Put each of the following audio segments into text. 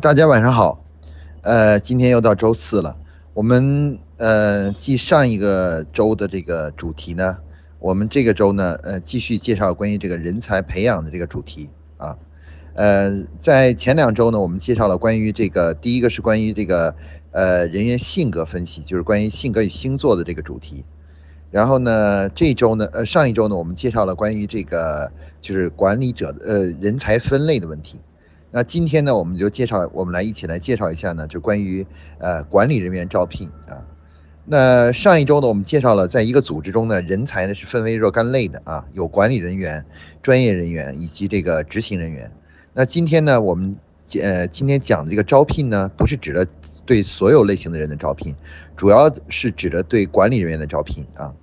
大家晚上好，呃，今天又到周四了。我们呃，继上一个周的这个主题呢，我们这个周呢，呃，继续介绍关于这个人才培养的这个主题啊。呃，在前两周呢，我们介绍了关于这个第一个是关于这个呃人员性格分析，就是关于性格与星座的这个主题。然后呢，这周呢，呃，上一周呢，我们介绍了关于这个就是管理者呃人才分类的问题。那今天呢，我们就介绍，我们来一起来介绍一下呢，就关于呃管理人员招聘啊。那上一周呢，我们介绍了，在一个组织中呢，人才呢是分为若干类的啊，有管理人员、专业人员以及这个执行人员。那今天呢，我们呃今天讲的这个招聘呢，不是指的对所有类型的人的招聘，主要是指的对管理人员的招聘啊。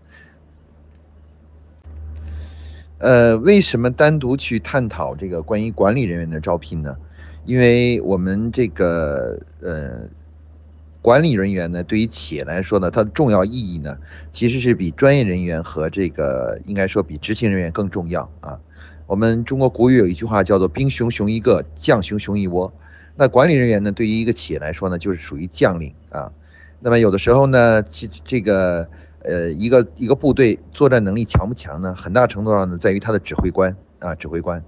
呃，为什么单独去探讨这个关于管理人员的招聘呢？因为我们这个呃，管理人员呢，对于企业来说呢，它的重要意义呢，其实是比专业人员和这个应该说比执行人员更重要啊。我们中国古语有一句话叫做“兵熊熊一个，将熊熊一窝”。那管理人员呢，对于一个企业来说呢，就是属于将领啊。那么有的时候呢，其这个。呃，一个一个部队作战能力强不强呢？很大程度上呢，在于他的指挥官啊，指挥官。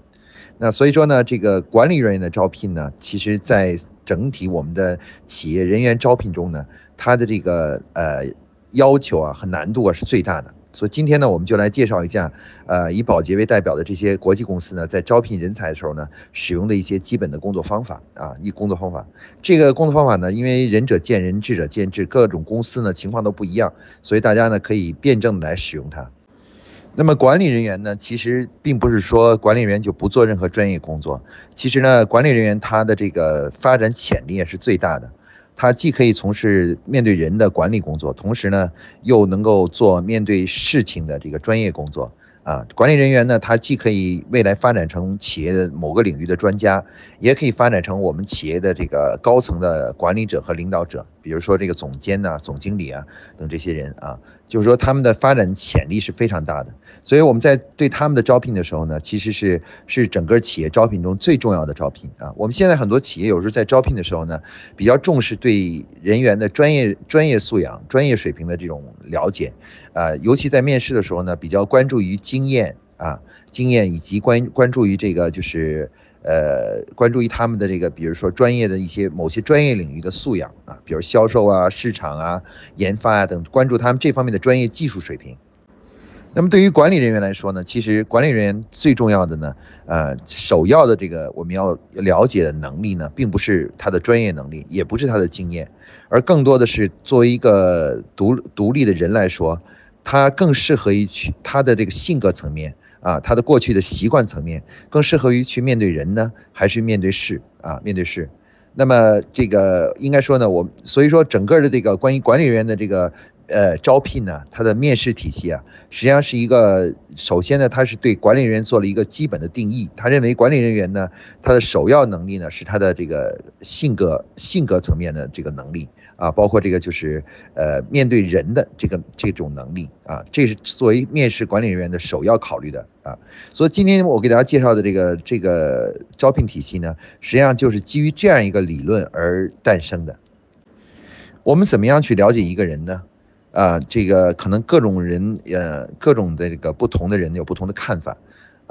那所以说呢，这个管理人员的招聘呢，其实在整体我们的企业人员招聘中呢，他的这个呃要求啊和难度啊是最大的。所以今天呢，我们就来介绍一下，呃，以宝洁为代表的这些国际公司呢，在招聘人才的时候呢，使用的一些基本的工作方法啊，一工作方法。这个工作方法呢，因为仁者见仁，智者见智，各种公司呢情况都不一样，所以大家呢可以辩证来使用它。那么管理人员呢，其实并不是说管理人员就不做任何专业工作，其实呢，管理人员他的这个发展潜力也是最大的。他既可以从事面对人的管理工作，同时呢，又能够做面对事情的这个专业工作啊。管理人员呢，他既可以未来发展成企业的某个领域的专家，也可以发展成我们企业的这个高层的管理者和领导者，比如说这个总监呐、总经理啊等这些人啊。就是说，他们的发展潜力是非常大的，所以我们在对他们的招聘的时候呢，其实是是整个企业招聘中最重要的招聘啊。我们现在很多企业有时候在招聘的时候呢，比较重视对人员的专业专业素养、专业水平的这种了解啊，尤其在面试的时候呢，比较关注于经验啊、经验以及关关注于这个就是。呃，关注于他们的这个，比如说专业的一些某些专业领域的素养啊，比如销售啊、市场啊、研发啊等，关注他们这方面的专业技术水平。那么对于管理人员来说呢，其实管理人员最重要的呢，呃，首要的这个我们要了解的能力呢，并不是他的专业能力，也不是他的经验，而更多的是作为一个独独立的人来说，他更适合于去他的这个性格层面。啊，他的过去的习惯层面更适合于去面对人呢，还是面对事啊？面对事，那么这个应该说呢，我所以说整个的这个关于管理人员的这个呃招聘呢，它的面试体系啊，实际上是一个首先呢，他是对管理人员做了一个基本的定义，他认为管理人员呢，他的首要能力呢是他的这个性格性格层面的这个能力。啊，包括这个就是呃，面对人的这个这种能力啊，这是作为面试管理人员的首要考虑的啊。所以今天我给大家介绍的这个这个招聘体系呢，实际上就是基于这样一个理论而诞生的。我们怎么样去了解一个人呢？啊，这个可能各种人呃，各种的这个不同的人有不同的看法。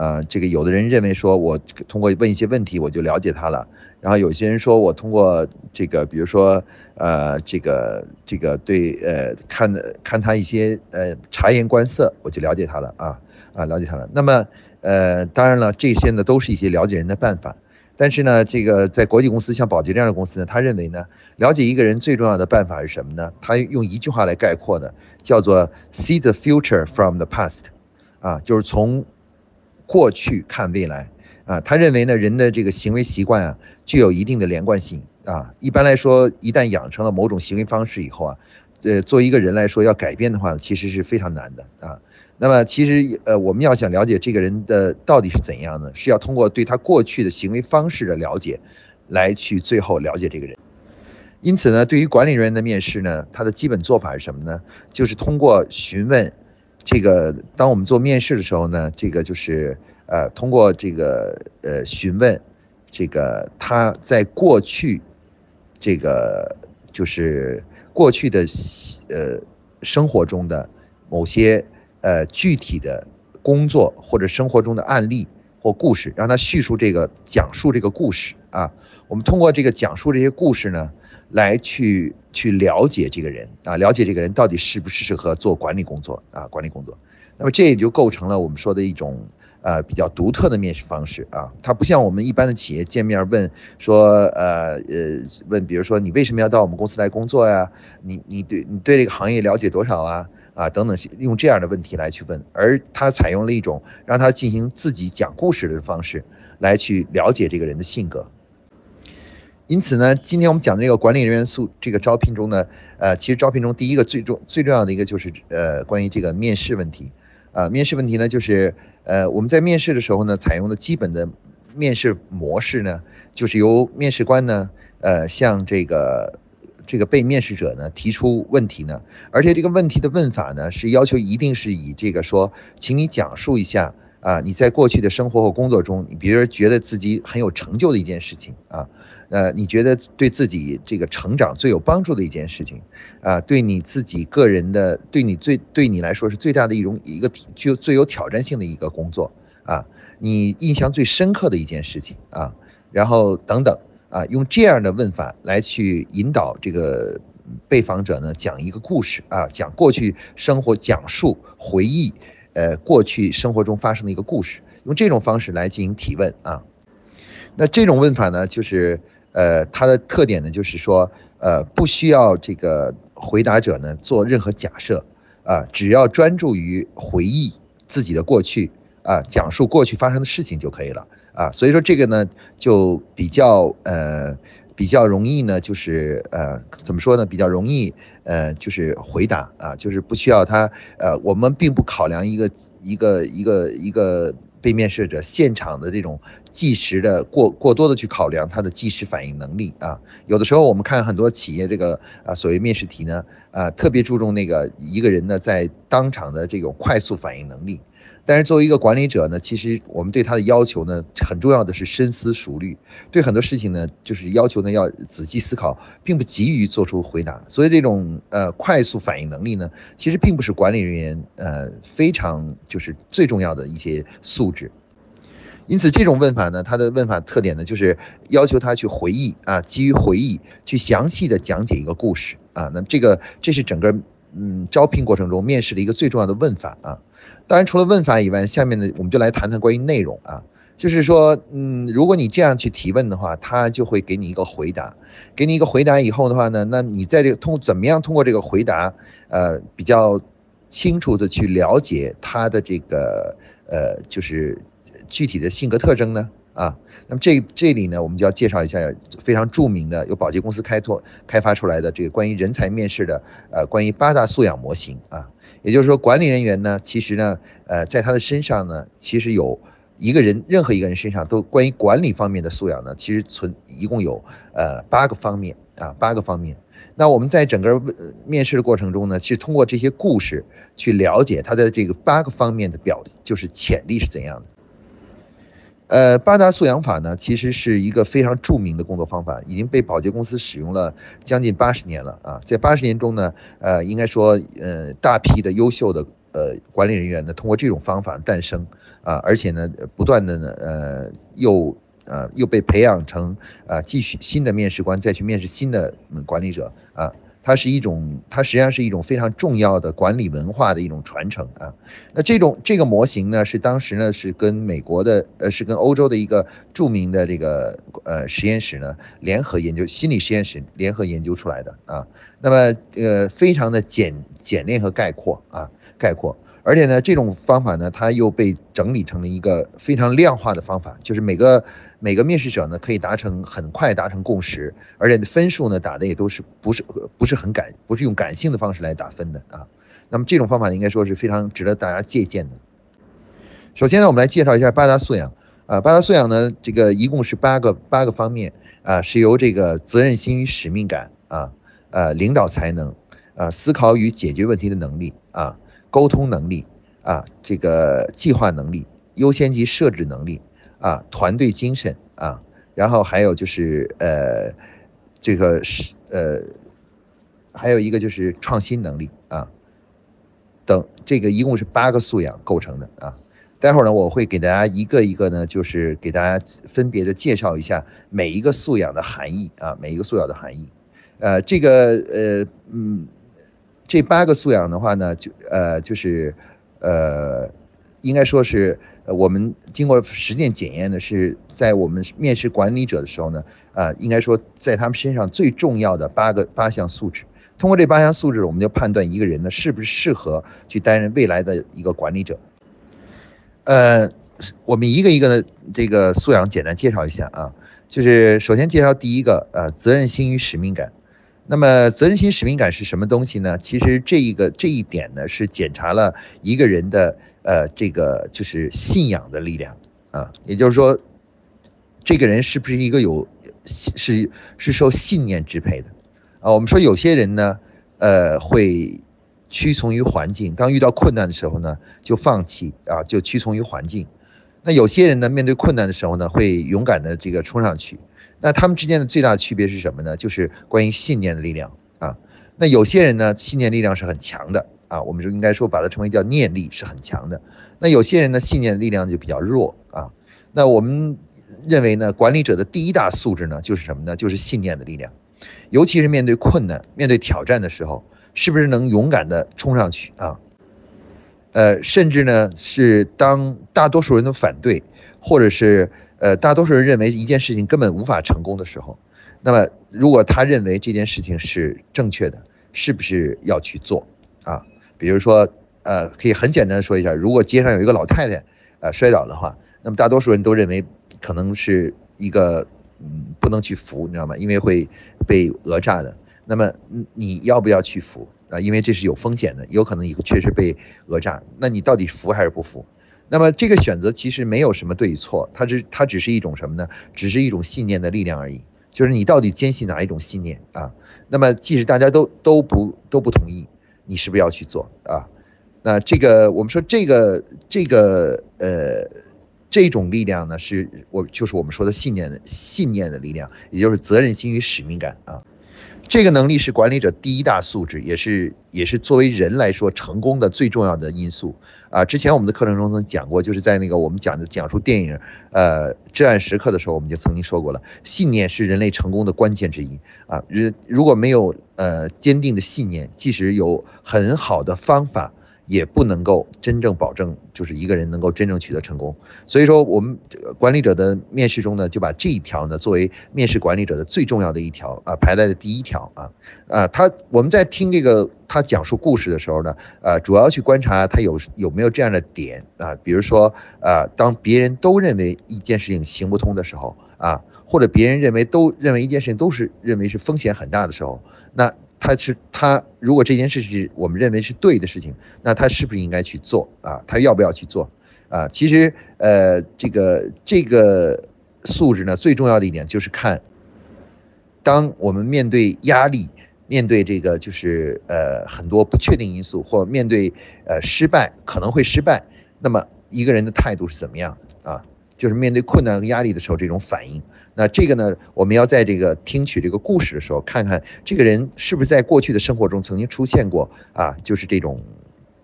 啊，这个有的人认为说，我通过问一些问题我就了解他了。然后有些人说我通过这个，比如说，呃，这个这个对，呃，看的看他一些呃察言观色，我就了解他了啊啊，了解他了。那么，呃，当然了，这些呢都是一些了解人的办法。但是呢，这个在国际公司像宝洁这样的公司呢，他认为呢，了解一个人最重要的办法是什么呢？他用一句话来概括的，叫做 “see the future from the past”，啊，就是从。过去看未来，啊，他认为呢，人的这个行为习惯啊，具有一定的连贯性啊。一般来说，一旦养成了某种行为方式以后啊，呃，作为一个人来说，要改变的话，其实是非常难的啊。那么，其实呃，我们要想了解这个人的到底是怎样呢，是要通过对他过去的行为方式的了解，来去最后了解这个人。因此呢，对于管理人员的面试呢，他的基本做法是什么呢？就是通过询问。这个，当我们做面试的时候呢，这个就是呃，通过这个呃询问，这个他在过去，这个就是过去的呃生活中的某些呃具体的工作或者生活中的案例或故事，让他叙述这个讲述这个故事啊。我们通过这个讲述这些故事呢，来去去了解这个人啊，了解这个人到底适不适合做管理工作啊，管理工作。那么这也就构成了我们说的一种。呃，比较独特的面试方式啊，它不像我们一般的企业见面问说，呃呃，问比如说你为什么要到我们公司来工作呀？你你对你对这个行业了解多少啊？啊等等，用这样的问题来去问，而他采用了一种让他进行自己讲故事的方式来去了解这个人的性格。因此呢，今天我们讲这个管理人员素这个招聘中呢，呃，其实招聘中第一个最重最重要的一个就是呃关于这个面试问题。啊，面试问题呢，就是呃，我们在面试的时候呢，采用的基本的面试模式呢，就是由面试官呢，呃，向这个这个被面试者呢提出问题呢，而且这个问题的问法呢，是要求一定是以这个说，请你讲述一下啊，你在过去的生活和工作中，你比如觉得自己很有成就的一件事情啊。呃，你觉得对自己这个成长最有帮助的一件事情，啊，对你自己个人的，对你最对你来说是最大的一种一个就最有挑战性的一个工作啊，你印象最深刻的一件事情啊，然后等等啊，用这样的问法来去引导这个被访者呢讲一个故事啊，讲过去生活，讲述回忆，呃，过去生活中发生的一个故事，用这种方式来进行提问啊，那这种问法呢，就是。呃，它的特点呢，就是说，呃，不需要这个回答者呢做任何假设，啊，只要专注于回忆自己的过去，啊，讲述过去发生的事情就可以了，啊，所以说这个呢就比较呃比较容易呢，就是呃怎么说呢，比较容易呃就是回答啊，就是不需要他呃，我们并不考量一个一个一个一个。被面试者现场的这种即时的过过多的去考量他的即时反应能力啊，有的时候我们看很多企业这个啊所谓面试题呢啊特别注重那个一个人呢在当场的这种快速反应能力。但是作为一个管理者呢，其实我们对他的要求呢，很重要的是深思熟虑，对很多事情呢，就是要求呢要仔细思考，并不急于做出回答。所以这种呃快速反应能力呢，其实并不是管理人员呃非常就是最重要的一些素质。因此这种问法呢，它的问法特点呢，就是要求他去回忆啊，基于回忆去详细的讲解一个故事啊。那这个这是整个嗯招聘过程中面试的一个最重要的问法啊。当然，除了问法以外，下面呢，我们就来谈谈关于内容啊。就是说，嗯，如果你这样去提问的话，他就会给你一个回答，给你一个回答以后的话呢，那你在这个通怎么样通过这个回答，呃，比较清楚的去了解他的这个呃，就是具体的性格特征呢？啊，那么这这里呢，我们就要介绍一下非常著名的由宝洁公司开拓开发出来的这个关于人才面试的呃，关于八大素养模型啊。也就是说，管理人员呢，其实呢，呃，在他的身上呢，其实有一个人，任何一个人身上都关于管理方面的素养呢，其实存一共有呃八个方面啊，八个方面。那我们在整个面试的过程中呢，其实通过这些故事去了解他的这个八个方面的表，就是潜力是怎样的。呃，八大素养法呢，其实是一个非常著名的工作方法，已经被保洁公司使用了将近八十年了啊。在八十年中呢，呃，应该说，呃，大批的优秀的呃管理人员呢，通过这种方法诞生啊，而且呢，不断的呢，呃，又呃又被培养成啊，继续新的面试官再去面试新的管理者啊。它是一种，它实际上是一种非常重要的管理文化的一种传承啊。那这种这个模型呢，是当时呢是跟美国的，呃，是跟欧洲的一个著名的这个呃实验室呢联合研究，心理实验室联合研究出来的啊。那么呃，非常的简简练和概括啊，概括。而且呢，这种方法呢，它又被整理成了一个非常量化的方法，就是每个每个面试者呢，可以达成很快达成共识，而且分数呢打的也都是不是不是很感，不是用感性的方式来打分的啊。那么这种方法应该说是非常值得大家借鉴的。首先呢，我们来介绍一下八大素养啊，八大素养呢，这个一共是八个八个方面啊，是由这个责任心与使命感啊，呃，领导才能啊，思考与解决问题的能力啊。沟通能力啊，这个计划能力、优先级设置能力啊，团队精神啊，然后还有就是呃，这个是呃，还有一个就是创新能力啊，等这个一共是八个素养构成的啊。待会儿呢，我会给大家一个一个呢，就是给大家分别的介绍一下每一个素养的含义啊，每一个素养的含义。呃，这个呃嗯，这八个素养的话呢，就呃就是呃，应该说是呃我们经过实践检验的，是在我们面试管理者的时候呢，啊，应该说在他们身上最重要的八个八项素质。通过这八项素质，我们就判断一个人呢是不是适合去担任未来的一个管理者。呃，我们一个一个的这个素养简单介绍一下啊，就是首先介绍第一个，呃，责任心与使命感。那么，责任心、使命感是什么东西呢？其实这一个这一点呢，是检查了一个人的呃这个就是信仰的力量啊，也就是说，这个人是不是一个有是是受信念支配的啊？我们说有些人呢，呃，会。屈从于环境，当遇到困难的时候呢，就放弃啊，就屈从于环境。那有些人呢，面对困难的时候呢，会勇敢的这个冲上去。那他们之间的最大区别是什么呢？就是关于信念的力量啊。那有些人呢，信念力量是很强的啊，我们就应该说把它称为叫念力是很强的。那有些人呢，信念力量就比较弱啊。那我们认为呢，管理者的第一大素质呢，就是什么呢？就是信念的力量，尤其是面对困难、面对挑战的时候。是不是能勇敢的冲上去啊？呃，甚至呢是当大多数人都反对，或者是呃大多数人认为一件事情根本无法成功的时候，那么如果他认为这件事情是正确的，是不是要去做啊？比如说呃，可以很简单的说一下，如果街上有一个老太太呃摔倒的话，那么大多数人都认为可能是一个嗯不能去扶，你知道吗？因为会被讹诈的。那么，你要不要去扶啊？因为这是有风险的，有可能以后确实被讹诈。那你到底扶还是不扶？那么这个选择其实没有什么对与错，它只它只是一种什么呢？只是一种信念的力量而已。就是你到底坚信哪一种信念啊？那么即使大家都都不都不同意，你是不是要去做啊？那这个我们说这个这个呃这种力量呢，是我就是我们说的信念的信念的力量，也就是责任心与使命感啊。这个能力是管理者第一大素质，也是也是作为人来说成功的最重要的因素啊！之前我们的课程中曾讲过，就是在那个我们讲的讲述电影呃《至暗时刻》的时候，我们就曾经说过了，信念是人类成功的关键之一啊！如如果没有呃坚定的信念，即使有很好的方法。也不能够真正保证，就是一个人能够真正取得成功。所以说，我们管理者的面试中呢，就把这一条呢作为面试管理者的最重要的一条啊，排在了第一条啊啊。他我们在听这个他讲述故事的时候呢，呃，主要去观察他有有没有这样的点啊，比如说啊，当别人都认为一件事情行不通的时候啊，或者别人认为都认为一件事情都是认为是风险很大的时候，那。他是他，如果这件事是我们认为是对的事情，那他是不是应该去做啊？他要不要去做啊？其实，呃，这个这个素质呢，最重要的一点就是看，当我们面对压力，面对这个就是呃很多不确定因素，或面对呃失败可能会失败，那么一个人的态度是怎么样的啊？就是面对困难和压力的时候这种反应。那这个呢，我们要在这个听取这个故事的时候，看看这个人是不是在过去的生活中曾经出现过啊，就是这种，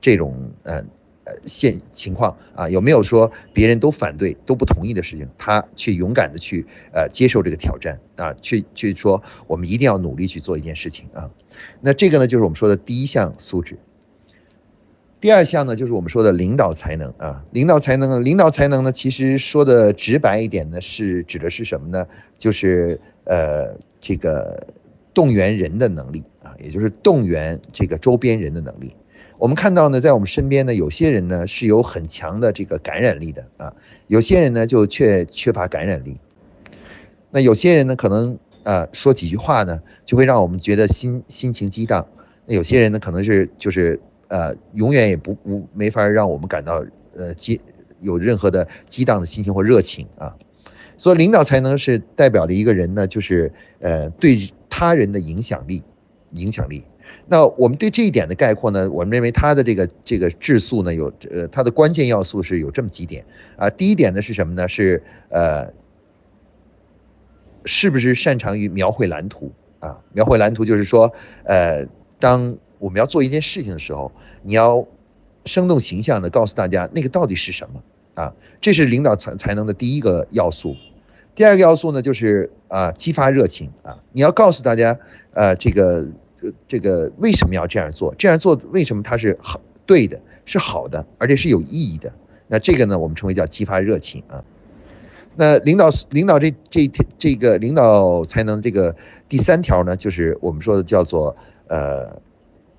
这种呃呃现情况啊，有没有说别人都反对都不同意的事情，他去勇敢的去呃接受这个挑战啊，去去说我们一定要努力去做一件事情啊。那这个呢，就是我们说的第一项素质。第二项呢，就是我们说的领导才能啊，领导才能，领导才能呢，其实说的直白一点呢，是指的是什么呢？就是呃，这个动员人的能力啊，也就是动员这个周边人的能力。我们看到呢，在我们身边呢，有些人呢是有很强的这个感染力的啊，有些人呢就却缺乏感染力。那有些人呢，可能呃说几句话呢，就会让我们觉得心心情激荡。那有些人呢，可能是就是。呃，永远也不无没法让我们感到呃激有任何的激荡的心情或热情啊。所以领导才能是代表的一个人呢，就是呃对他人的影响力，影响力。那我们对这一点的概括呢，我们认为他的这个这个质素呢，有呃他的关键要素是有这么几点啊。第一点呢是什么呢？是呃是不是擅长于描绘蓝图啊？描绘蓝图就是说，呃，当我们要做一件事情的时候，你要生动形象的告诉大家那个到底是什么啊？这是领导才才能的第一个要素。第二个要素呢，就是啊，激发热情啊！你要告诉大家，呃，这个这个为什么要这样做？这样做为什么它是好对的，是好的，而且是有意义的？那这个呢，我们称为叫激发热情啊。那领导领导这这这个领导才能这个第三条呢，就是我们说的叫做呃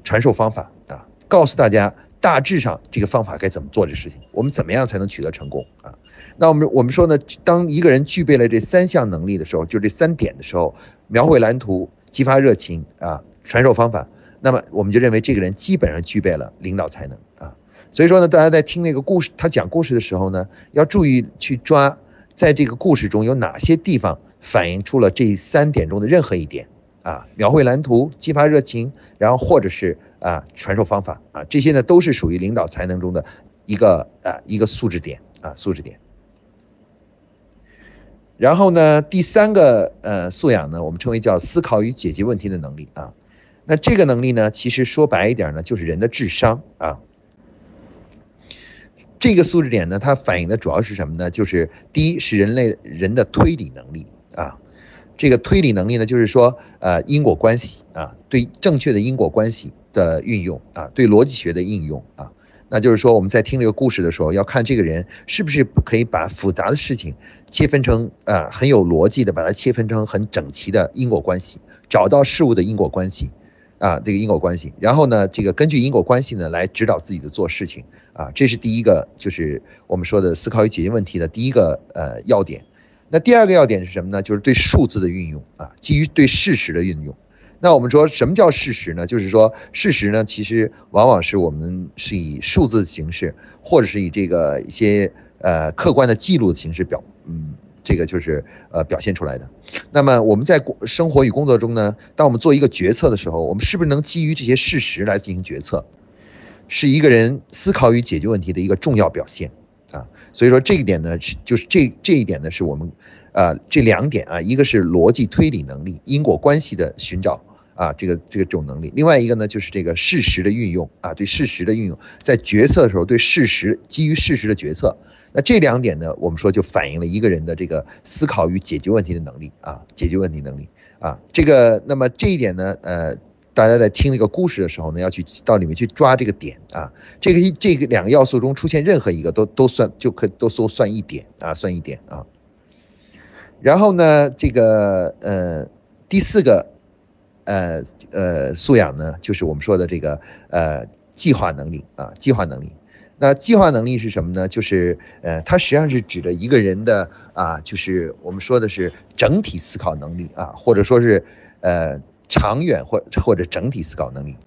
传授方法啊，告诉大家大致上这个方法该怎么做这事情，我们怎么样才能取得成功啊？那我们我们说呢，当一个人具备了这三项能力的时候，就这三点的时候，描绘蓝图、激发热情啊、传授方法，那么我们就认为这个人基本上具备了领导才能啊。所以说呢，大家在听那个故事，他讲故事的时候呢，要注意去抓，在这个故事中有哪些地方反映出了这三点中的任何一点啊，描绘蓝图、激发热情，然后或者是啊传授方法啊，这些呢都是属于领导才能中的一个啊一个素质点啊素质点。然后呢，第三个呃素养呢，我们称为叫思考与解决问题的能力啊。那这个能力呢，其实说白一点呢，就是人的智商啊。这个素质点呢，它反映的主要是什么呢？就是第一是人类人的推理能力啊。这个推理能力呢，就是说呃因果关系啊，对正确的因果关系的运用啊，对逻辑学的应用啊。那就是说，我们在听这个故事的时候，要看这个人是不是可以把复杂的事情切分成啊很有逻辑的，把它切分成很整齐的因果关系，找到事物的因果关系，啊，这个因果关系，然后呢，这个根据因果关系呢来指导自己的做事情，啊，这是第一个，就是我们说的思考与解决问题的第一个呃要点。那第二个要点是什么呢？就是对数字的运用啊，基于对事实的运用。那我们说什么叫事实呢？就是说事实呢，其实往往是我们是以数字的形式，或者是以这个一些呃客观的记录的形式表，嗯，这个就是呃表现出来的。那么我们在生活与工作中呢，当我们做一个决策的时候，我们是不是能基于这些事实来进行决策，是一个人思考与解决问题的一个重要表现啊。所以说这一点呢，是就是这这一点呢，是我们呃这两点啊，一个是逻辑推理能力、因果关系的寻找。啊，这个这个这种能力，另外一个呢，就是这个事实的运用啊，对事实的运用，在决策的时候，对事实基于事实的决策，那这两点呢，我们说就反映了一个人的这个思考与解决问题的能力啊，解决问题能力啊，这个那么这一点呢，呃，大家在听那个故事的时候呢，要去到里面去抓这个点啊，这个一这个两个要素中出现任何一个都都算就可都都算一点啊，算一点啊，然后呢，这个呃第四个。呃呃，素养呢，就是我们说的这个呃计划能力啊，计划能力。那计划能力是什么呢？就是呃，它实际上是指的一个人的啊，就是我们说的是整体思考能力啊，或者说是呃长远或或者整体思考能力。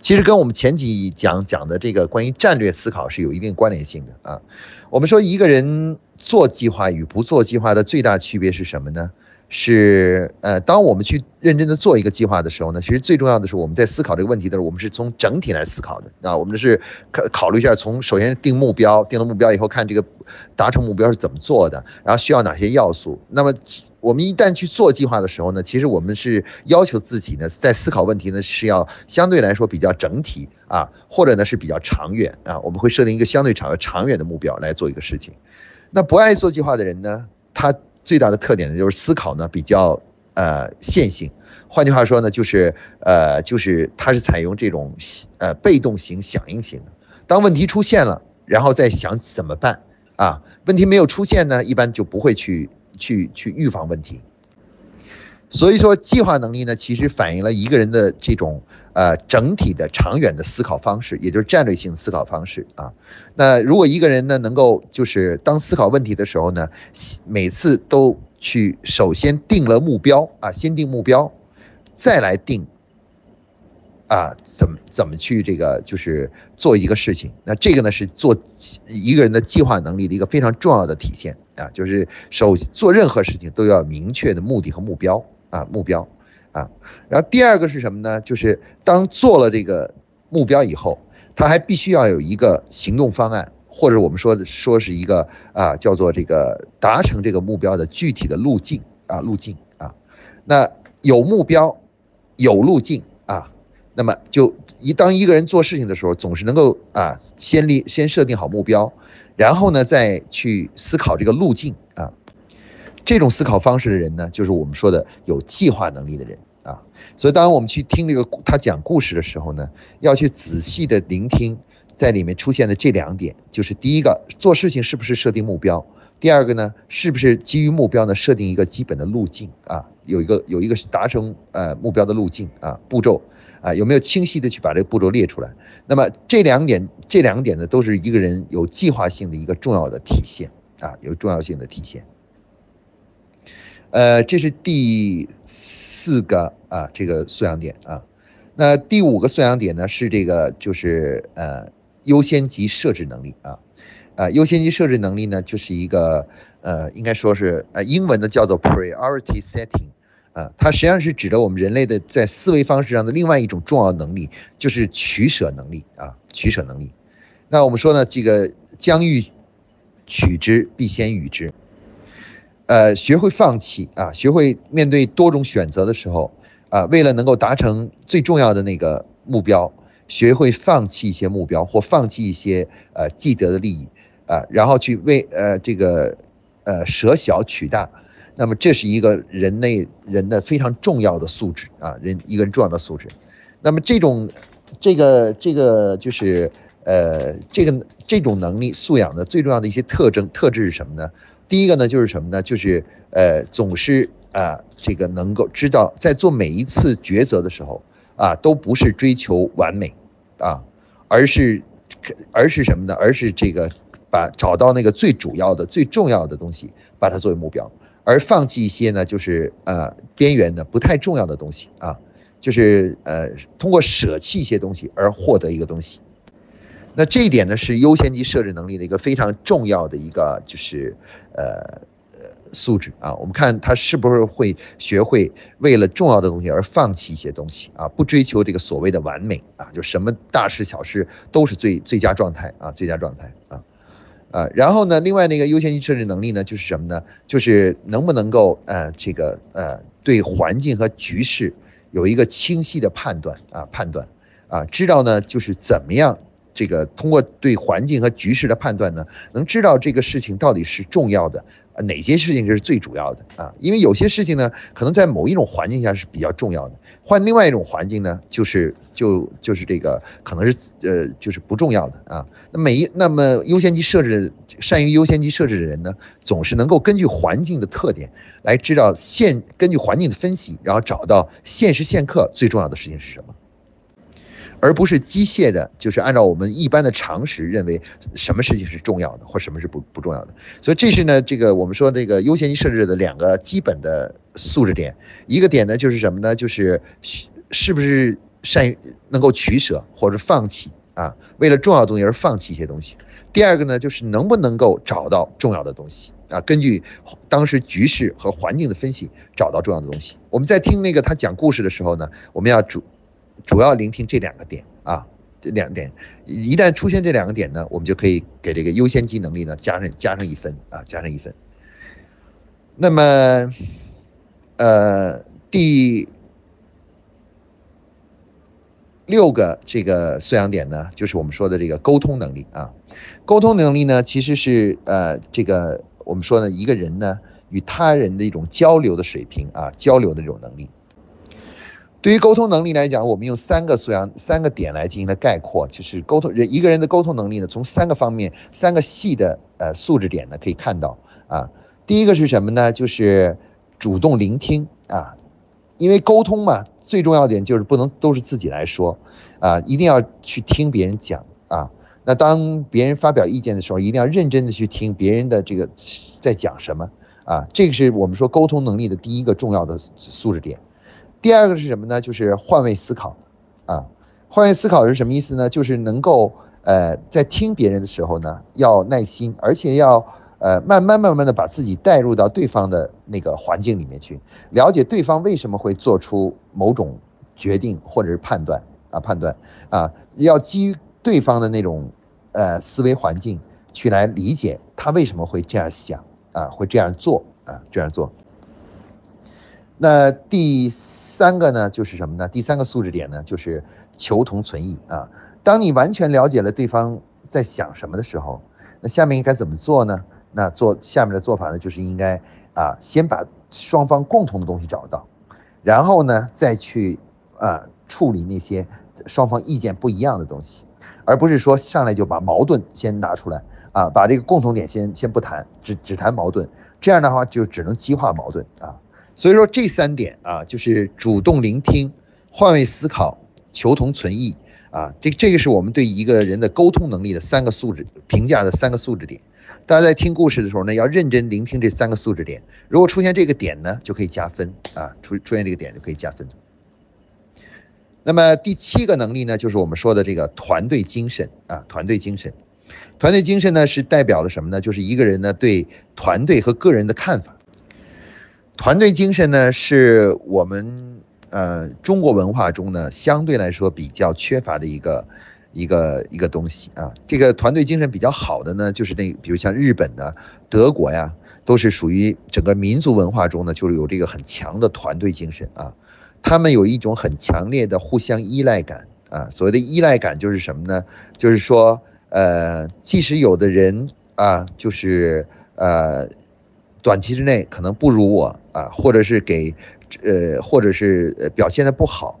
其实跟我们前几讲讲的这个关于战略思考是有一定关联性的啊。我们说一个人做计划与不做计划的最大区别是什么呢？是呃，当我们去认真的做一个计划的时候呢，其实最重要的是我们在思考这个问题的时候，我们是从整体来思考的啊。我们是考考虑一下，从首先定目标，定了目标以后，看这个达成目标是怎么做的，然后需要哪些要素。那么我们一旦去做计划的时候呢，其实我们是要求自己呢，在思考问题呢是要相对来说比较整体啊，或者呢是比较长远啊。我们会设定一个相对长长远的目标来做一个事情。那不爱做计划的人呢，他。最大的特点呢，就是思考呢比较呃线性，换句话说呢，就是呃就是它是采用这种呃被动型响应型的。当问题出现了，然后再想怎么办啊？问题没有出现呢，一般就不会去去去预防问题。所以说，计划能力呢，其实反映了一个人的这种呃整体的长远的思考方式，也就是战略性思考方式啊。那如果一个人呢，能够就是当思考问题的时候呢，每次都去首先定了目标啊，先定目标，再来定啊，怎么怎么去这个就是做一个事情。那这个呢，是做一个人的计划能力的一个非常重要的体现啊，就是首做任何事情都要明确的目的和目标。啊，目标，啊，然后第二个是什么呢？就是当做了这个目标以后，他还必须要有一个行动方案，或者我们说的说是一个啊，叫做这个达成这个目标的具体的路径啊，路径啊。那有目标，有路径啊，那么就一当一个人做事情的时候，总是能够啊，先立先设定好目标，然后呢再去思考这个路径啊。这种思考方式的人呢，就是我们说的有计划能力的人啊。所以，当我们去听这个他讲故事的时候呢，要去仔细的聆听，在里面出现的这两点，就是第一个，做事情是不是设定目标；第二个呢，是不是基于目标呢，设定一个基本的路径啊，有一个有一个达成呃目标的路径啊步骤啊，有没有清晰的去把这个步骤列出来？那么这两点，这两点呢，都是一个人有计划性的一个重要的体现啊，有重要性的体现。呃，这是第四个啊，这个素养点啊。那第五个素养点呢，是这个就是呃优先级设置能力啊。啊，优先级设置能力呢，就是一个呃，应该说是呃英文的叫做 priority setting 啊，它实际上是指的我们人类的在思维方式上的另外一种重要能力，就是取舍能力啊，取舍能力。那我们说呢，这个将欲取之，必先予之。呃，学会放弃啊，学会面对多种选择的时候，啊，为了能够达成最重要的那个目标，学会放弃一些目标或放弃一些呃既得的利益，啊，然后去为呃这个呃舍小取大，那么这是一个人类人的非常重要的素质啊，人一个人重要的素质。那么这种这个这个就是呃这个这种能力素养的最重要的一些特征特质是什么呢？第一个呢，就是什么呢？就是呃，总是啊，这个能够知道，在做每一次抉择的时候啊，都不是追求完美啊，而是而是什么呢？而是这个把找到那个最主要的、最重要的东西，把它作为目标，而放弃一些呢，就是呃边缘的、不太重要的东西啊，就是呃通过舍弃一些东西而获得一个东西。那这一点呢，是优先级设置能力的一个非常重要的一个，就是呃呃素质啊。我们看他是不是会学会为了重要的东西而放弃一些东西啊，不追求这个所谓的完美啊，就什么大事小事都是最最佳状态啊，最佳状态啊呃。然后呢，另外那个优先级设置能力呢，就是什么呢？就是能不能够呃这个呃对环境和局势有一个清晰的判断啊判断啊，知道呢就是怎么样。这个通过对环境和局势的判断呢，能知道这个事情到底是重要的，呃，哪些事情是最主要的啊？因为有些事情呢，可能在某一种环境下是比较重要的，换另外一种环境呢，就是就就是这个可能是呃就是不重要的啊。那每一那么优先级设置善于优先级设置的人呢，总是能够根据环境的特点来知道现根据环境的分析，然后找到现时现刻最重要的事情是什么。而不是机械的，就是按照我们一般的常识认为什么事情是重要的，或什么是不不重要的。所以这是呢，这个我们说这个优先级设置的两个基本的素质点。一个点呢，就是什么呢？就是是不是善于能够取舍或者放弃啊？为了重要的东西而放弃一些东西。第二个呢，就是能不能够找到重要的东西啊？根据当时局势和环境的分析，找到重要的东西。我们在听那个他讲故事的时候呢，我们要主。主要聆听这两个点啊，这两点一旦出现这两个点呢，我们就可以给这个优先级能力呢加上加上一分啊，加上一分。那么，呃，第六个这个素养点呢，就是我们说的这个沟通能力啊。沟通能力呢，其实是呃这个我们说呢一个人呢与他人的一种交流的水平啊，交流的这种能力。对于沟通能力来讲，我们用三个素养、三个点来进行了概括，就是沟通人一个人的沟通能力呢，从三个方面、三个细的呃素质点呢可以看到啊。第一个是什么呢？就是主动聆听啊，因为沟通嘛，最重要点就是不能都是自己来说啊，一定要去听别人讲啊。那当别人发表意见的时候，一定要认真的去听别人的这个在讲什么啊。这个是我们说沟通能力的第一个重要的素质点。第二个是什么呢？就是换位思考，啊，换位思考是什么意思呢？就是能够呃，在听别人的时候呢，要耐心，而且要呃，慢慢慢慢的把自己带入到对方的那个环境里面去，了解对方为什么会做出某种决定或者是判断啊，判断啊，要基于对方的那种呃思维环境去来理解他为什么会这样想啊，会这样做啊，这样做。那第三个呢，就是什么呢？第三个素质点呢，就是求同存异啊。当你完全了解了对方在想什么的时候，那下面应该怎么做呢？那做下面的做法呢，就是应该啊，先把双方共同的东西找到，然后呢，再去啊处理那些双方意见不一样的东西，而不是说上来就把矛盾先拿出来啊，把这个共同点先先不谈，只只谈矛盾，这样的话就只能激化矛盾啊。所以说这三点啊，就是主动聆听、换位思考、求同存异啊，这这个是我们对一个人的沟通能力的三个素质评价的三个素质点。大家在听故事的时候呢，要认真聆听这三个素质点。如果出现这个点呢，就可以加分啊，出出现这个点就可以加分。那么第七个能力呢，就是我们说的这个团队精神啊，团队精神。团队精神呢，是代表了什么呢？就是一个人呢对团队和个人的看法。团队精神呢，是我们呃中国文化中呢相对来说比较缺乏的一个。一个一个东西啊，这个团队精神比较好的呢，就是那比如像日本的、德国呀，都是属于整个民族文化中呢，就是有这个很强的团队精神啊。他们有一种很强烈的互相依赖感啊。所谓的依赖感就是什么呢？就是说，呃，即使有的人啊，就是呃，短期之内可能不如我啊，或者是给，呃，或者是表现的不好。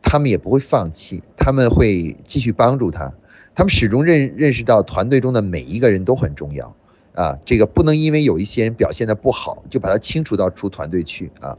他们也不会放弃，他们会继续帮助他。他们始终认认识到团队中的每一个人都很重要啊，这个不能因为有一些人表现的不好就把他清除到出团队去啊。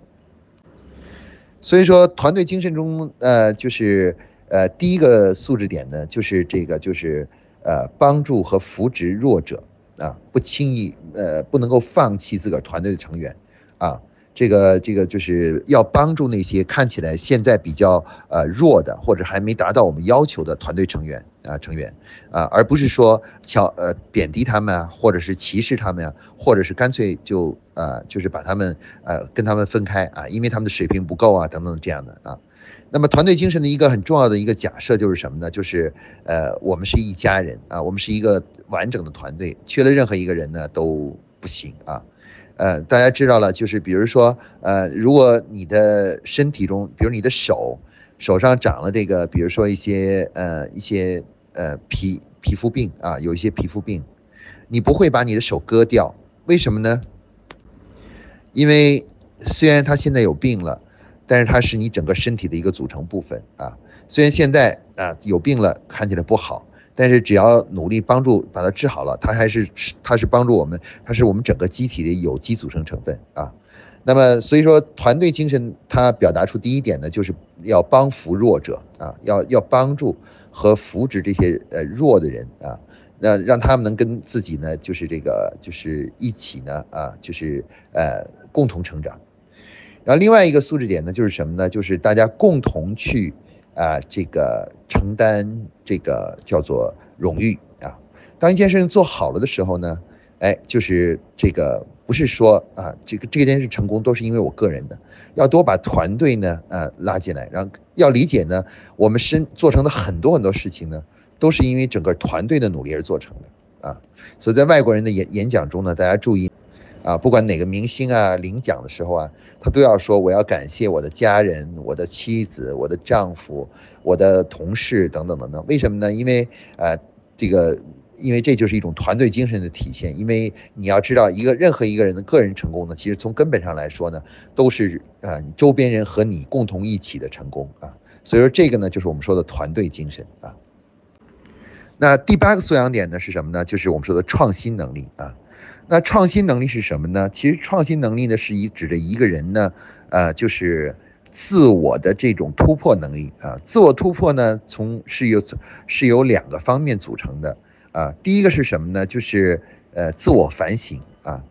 所以说，团队精神中，呃，就是呃，第一个素质点呢，就是这个，就是呃，帮助和扶植弱者啊，不轻易呃，不能够放弃自个儿团队的成员啊。这个这个就是要帮助那些看起来现在比较呃弱的，或者还没达到我们要求的团队成员啊成员啊，而不是说瞧呃贬低他们啊，或者是歧视他们啊，或者是干脆就呃就是把他们呃跟他们分开啊，因为他们的水平不够啊等等这样的啊。那么团队精神的一个很重要的一个假设就是什么呢？就是呃我们是一家人啊，我们是一个完整的团队，缺了任何一个人呢都不行啊。呃，大家知道了，就是比如说，呃，如果你的身体中，比如你的手，手上长了这个，比如说一些呃一些呃皮皮肤病啊，有一些皮肤病，你不会把你的手割掉，为什么呢？因为虽然他现在有病了，但是它是你整个身体的一个组成部分啊。虽然现在啊有病了，看起来不好。但是只要努力帮助把它治好了，它还是它是帮助我们，它是我们整个机体的有机组成成分啊。那么所以说团队精神它表达出第一点呢，就是要帮扶弱者啊，要要帮助和扶植这些呃弱的人啊，那让他们能跟自己呢就是这个就是一起呢啊就是呃共同成长。然后另外一个素质点呢就是什么呢？就是大家共同去。啊，这个承担这个叫做荣誉啊。当一件事情做好了的时候呢，哎，就是这个不是说啊，这个这件事成功都是因为我个人的，要多把团队呢呃拉进来，然后要理解呢，我们身做成的很多很多事情呢，都是因为整个团队的努力而做成的啊。所以在外国人的演演讲中呢，大家注意。啊，不管哪个明星啊领奖的时候啊，他都要说我要感谢我的家人、我的妻子、我的丈夫、我的同事等等等等。为什么呢？因为呃，这个，因为这就是一种团队精神的体现。因为你要知道，一个任何一个人的个人成功呢，其实从根本上来说呢，都是呃周边人和你共同一起的成功啊。所以说这个呢，就是我们说的团队精神啊。那第八个素养点呢是什么呢？就是我们说的创新能力啊。那创新能力是什么呢？其实创新能力呢，是以指着一个人呢，呃，就是自我的这种突破能力啊。自我突破呢，从是由是由两个方面组成的啊。第一个是什么呢？就是呃，自我反省啊。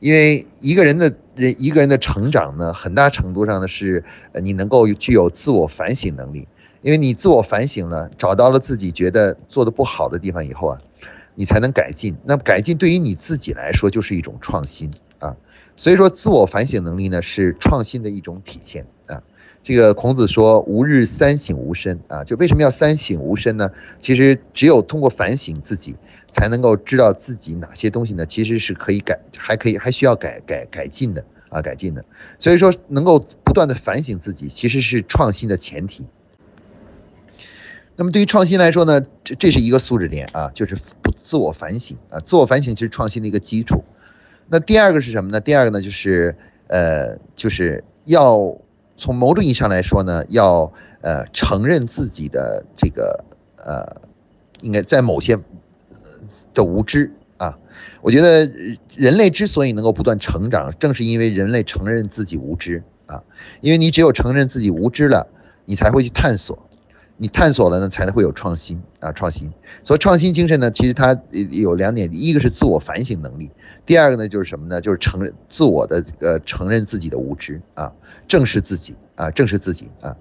因为一个人的人一个人的成长呢，很大程度上呢是呃，你能够具有自我反省能力。因为你自我反省了，找到了自己觉得做的不好的地方以后啊。你才能改进，那改进对于你自己来说就是一种创新啊，所以说自我反省能力呢是创新的一种体现啊。这个孔子说“吾日三省吾身”啊，就为什么要三省吾身呢？其实只有通过反省自己，才能够知道自己哪些东西呢其实是可以改，还可以还需要改改改进的啊，改进的。所以说，能够不断的反省自己，其实是创新的前提。那么对于创新来说呢，这这是一个素质点啊，就是不自我反省啊，自我反省其实创新的一个基础。那第二个是什么呢？第二个呢，就是呃，就是要从某种意义上来说呢，要呃承认自己的这个呃，应该在某些的无知啊。我觉得人类之所以能够不断成长，正是因为人类承认自己无知啊，因为你只有承认自己无知了，你才会去探索。你探索了呢，才会有创新啊！创新，所以创新精神呢，其实它有两点，一个是自我反省能力，第二个呢就是什么呢？就是承认自我的呃承认自己的无知啊，正视自己啊，正视自己啊。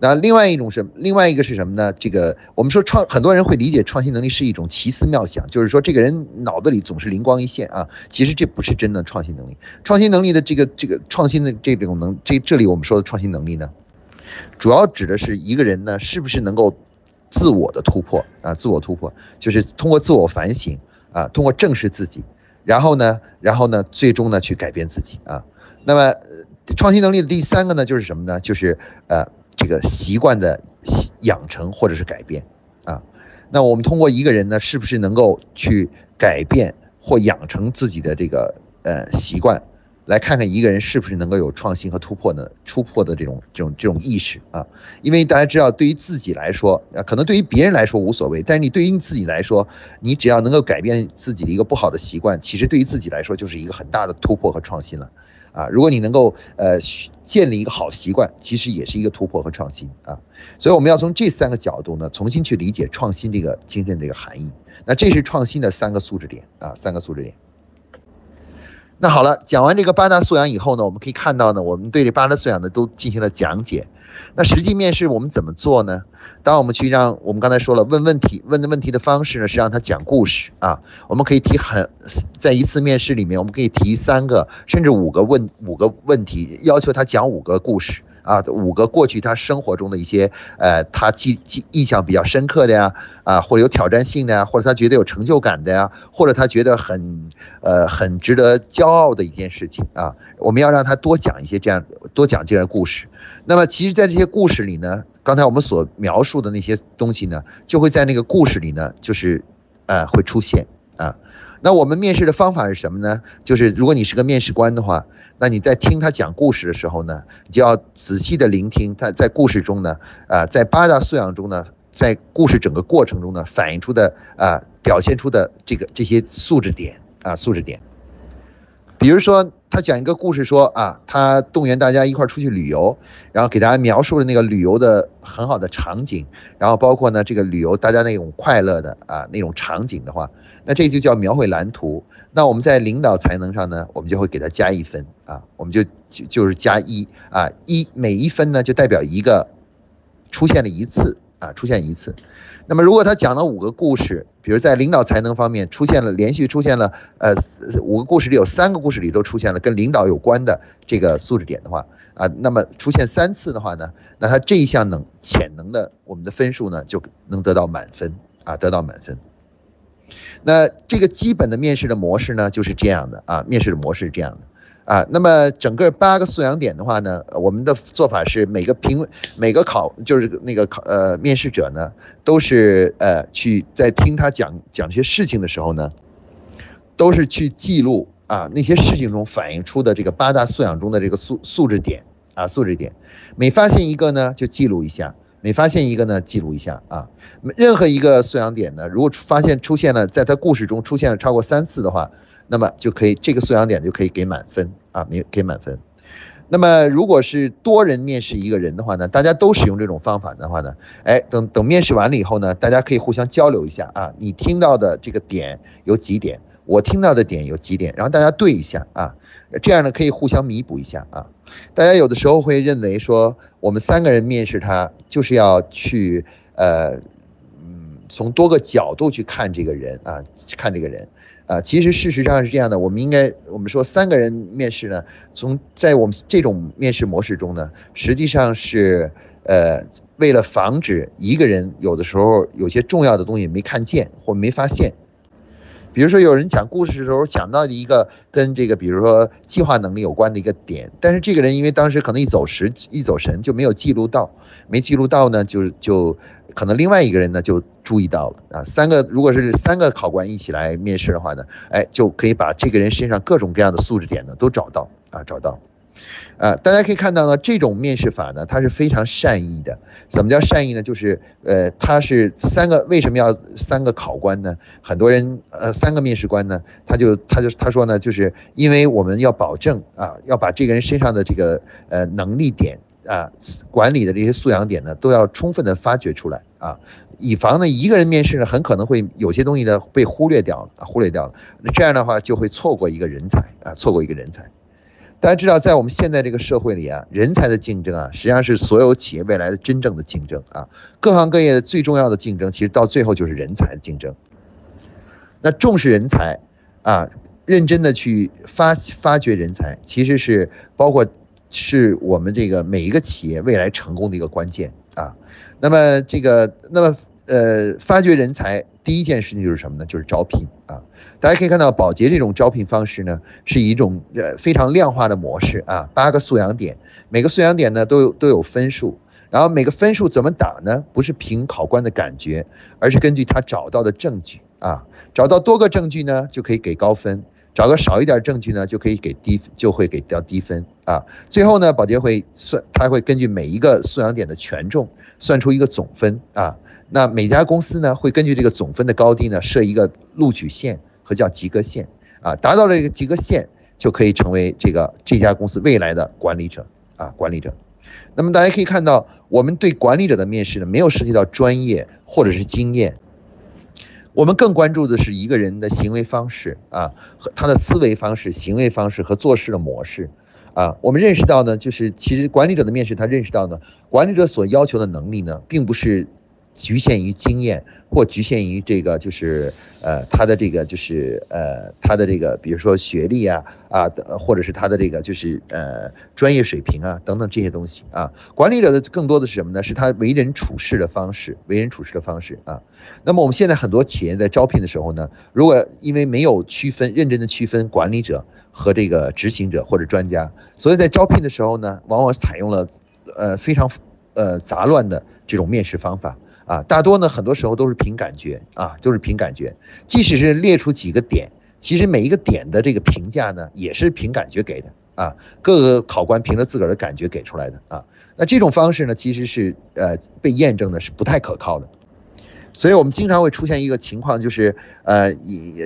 那另外一种是另外一个是什么呢？这个我们说创，很多人会理解创新能力是一种奇思妙想，就是说这个人脑子里总是灵光一现啊。其实这不是真的创新能力，创新能力的这个这个创新的这种能这这里我们说的创新能力呢？主要指的是一个人呢，是不是能够自我的突破啊？自我突破就是通过自我反省啊，通过正视自己，然后呢，然后呢，最终呢去改变自己啊。那么创新能力的第三个呢，就是什么呢？就是呃这个习惯的养成或者是改变啊。那我们通过一个人呢，是不是能够去改变或养成自己的这个呃习惯？来看看一个人是不是能够有创新和突破的突破的这种这种这种意识啊，因为大家知道，对于自己来说啊，可能对于别人来说无所谓，但是你对于你自己来说，你只要能够改变自己的一个不好的习惯，其实对于自己来说就是一个很大的突破和创新了啊。如果你能够呃建立一个好习惯，其实也是一个突破和创新啊。所以我们要从这三个角度呢，重新去理解创新这个精神这个含义。那这是创新的三个素质点啊，三个素质点。那好了，讲完这个八大素养以后呢，我们可以看到呢，我们对这八大素养呢都进行了讲解。那实际面试我们怎么做呢？当我们去让我们刚才说了问问题，问的问题的方式呢是让他讲故事啊。我们可以提很在一次面试里面，我们可以提三个甚至五个问五个问题，要求他讲五个故事。啊，五个过去他生活中的一些，呃，他记记印象比较深刻的呀，啊，或者有挑战性的呀，或者他觉得有成就感的呀，或者他觉得很，呃，很值得骄傲的一件事情啊，我们要让他多讲一些这样，多讲这样的故事。那么，其实，在这些故事里呢，刚才我们所描述的那些东西呢，就会在那个故事里呢，就是，呃，会出现啊。那我们面试的方法是什么呢？就是如果你是个面试官的话，那你在听他讲故事的时候呢，你就要仔细的聆听他在故事中呢，啊，在八大素养中呢，在故事整个过程中呢，反映出的啊，表现出的这个这些素质点啊，素质点。比如说，他讲一个故事，说啊，他动员大家一块出去旅游，然后给大家描述了那个旅游的很好的场景，然后包括呢，这个旅游大家那种快乐的啊那种场景的话。那这就叫描绘蓝图。那我们在领导才能上呢，我们就会给他加一分啊，我们就就就是加一啊，一每一分呢就代表一个出现了一次啊，出现一次。那么如果他讲了五个故事，比如在领导才能方面出现了连续出现了呃五个故事里有三个故事里都出现了跟领导有关的这个素质点的话啊，那么出现三次的话呢，那他这一项能潜能的我们的分数呢就能得到满分啊，得到满分。那这个基本的面试的模式呢，就是这样的啊，面试的模式是这样的啊。那么整个八个素养点的话呢，我们的做法是每个评每个考就是那个考呃面试者呢，都是呃去在听他讲讲这些事情的时候呢，都是去记录啊那些事情中反映出的这个八大素养中的这个素素质点啊素质点，每发现一个呢就记录一下。每发现一个呢，记录一下啊。任何一个素养点呢，如果发现出现了，在他故事中出现了超过三次的话，那么就可以这个素养点就可以给满分啊，没有给满分。那么如果是多人面试一个人的话呢，大家都使用这种方法的话呢，哎，等等面试完了以后呢，大家可以互相交流一下啊，你听到的这个点有几点，我听到的点有几点，然后大家对一下啊。这样呢，可以互相弥补一下啊。大家有的时候会认为说，我们三个人面试他，就是要去呃，嗯，从多个角度去看这个人啊，看这个人啊。其实事实上是这样的，我们应该我们说三个人面试呢，从在我们这种面试模式中呢，实际上是呃，为了防止一个人有的时候有些重要的东西没看见或没发现。比如说有人讲故事的时候讲到一个跟这个比如说计划能力有关的一个点，但是这个人因为当时可能一走神一走神就没有记录到，没记录到呢，就就可能另外一个人呢就注意到了啊。三个如果是三个考官一起来面试的话呢，哎，就可以把这个人身上各种各样的素质点呢都找到啊，找到。呃，大家可以看到呢，这种面试法呢，它是非常善意的。怎么叫善意呢？就是呃，它是三个，为什么要三个考官呢？很多人呃，三个面试官呢，他就他就他说呢，就是因为我们要保证啊，要把这个人身上的这个呃能力点啊，管理的这些素养点呢，都要充分的发掘出来啊，以防呢一个人面试呢，很可能会有些东西呢被忽略掉了，忽略掉了，那这样的话就会错过一个人才啊，错过一个人才。大家知道，在我们现在这个社会里啊，人才的竞争啊，实际上是所有企业未来的真正的竞争啊。各行各业的最重要的竞争，其实到最后就是人才的竞争。那重视人才啊，认真的去发发掘人才，其实是包括是我们这个每一个企业未来成功的一个关键啊。那么这个，那么呃，发掘人才第一件事情就是什么呢？就是招聘啊。大家可以看到，保洁这种招聘方式呢，是一种呃非常量化的模式啊，八个素养点，每个素养点呢都有都有分数，然后每个分数怎么打呢？不是凭考官的感觉，而是根据他找到的证据啊，找到多个证据呢就可以给高分，找个少一点证据呢就可以给低，就会给掉低分啊。最后呢，保洁会算，他会根据每一个素养点的权重算出一个总分啊。那每家公司呢会根据这个总分的高低呢设一个录取线。和叫及格线啊，达到了这个及格线，就可以成为这个这家公司未来的管理者啊，管理者。那么大家可以看到，我们对管理者的面试呢，没有涉及到专业或者是经验，我们更关注的是一个人的行为方式啊，和他的思维方式、行为方式和做事的模式啊。我们认识到呢，就是其实管理者的面试，他认识到呢，管理者所要求的能力呢，并不是。局限于经验，或局限于这个，就是呃，他的这个就是呃，他的这个，比如说学历啊啊，或者是他的这个就是呃专业水平啊等等这些东西啊。管理者的更多的是什么呢？是他为人处事的方式，为人处事的方式啊。那么我们现在很多企业在招聘的时候呢，如果因为没有区分认真的区分管理者和这个执行者或者专家，所以在招聘的时候呢，往往采用了呃非常呃杂乱的这种面试方法。啊，大多呢，很多时候都是凭感觉啊，都是凭感觉。即使是列出几个点，其实每一个点的这个评价呢，也是凭感觉给的啊。各个考官凭着自个儿的感觉给出来的啊。那这种方式呢，其实是呃被验证的是不太可靠的。所以我们经常会出现一个情况，就是呃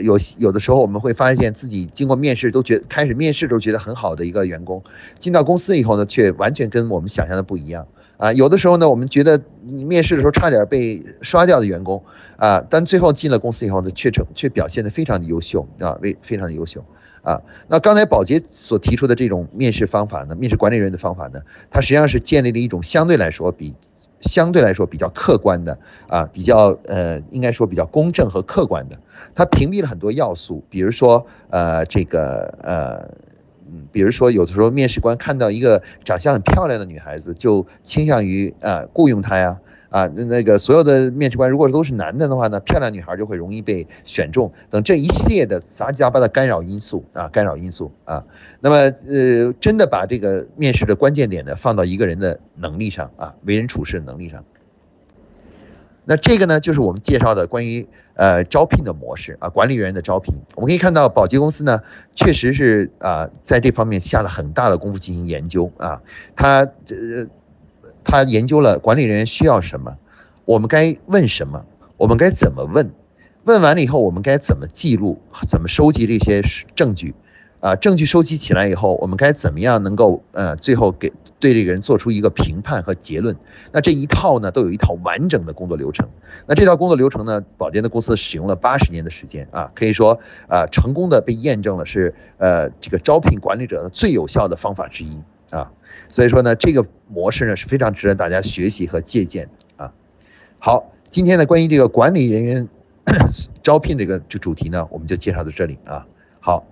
有有的时候我们会发现自己经过面试都觉开始面试都觉得很好的一个员工，进到公司以后呢，却完全跟我们想象的不一样。啊，有的时候呢，我们觉得你面试的时候差点被刷掉的员工，啊，但最后进了公司以后呢，却成却表现得非常的优秀啊，为非常的优秀啊。那刚才保洁所提出的这种面试方法呢，面试管理人员的方法呢，它实际上是建立了一种相对来说比相对来说比较客观的啊，比较呃，应该说比较公正和客观的，它屏蔽了很多要素，比如说呃，这个呃。嗯，比如说有的时候面试官看到一个长相很漂亮的女孩子，就倾向于啊雇佣她呀，啊那那个所有的面试官如果都是男的的话呢，漂亮女孩就会容易被选中，等这一系列的杂七杂八的干扰因素啊，干扰因素啊，那么呃真的把这个面试的关键点呢放到一个人的能力上啊，为人处事的能力上。那这个呢，就是我们介绍的关于呃招聘的模式啊，管理人员的招聘。我们可以看到，保洁公司呢，确实是啊，在这方面下了很大的功夫进行研究啊。他呃，他研究了管理人员需要什么，我们该问什么，我们该怎么问，问完了以后，我们该怎么记录，怎么收集这些证据。啊，证据收集起来以后，我们该怎么样能够呃，最后给对这个人做出一个评判和结论？那这一套呢，都有一套完整的工作流程。那这套工作流程呢，保洁的公司使用了八十年的时间啊，可以说啊，成功的被验证了是呃这个招聘管理者的最有效的方法之一啊。所以说呢，这个模式呢是非常值得大家学习和借鉴的啊。好，今天呢关于这个管理人员 招聘这个这主题呢，我们就介绍到这里啊。好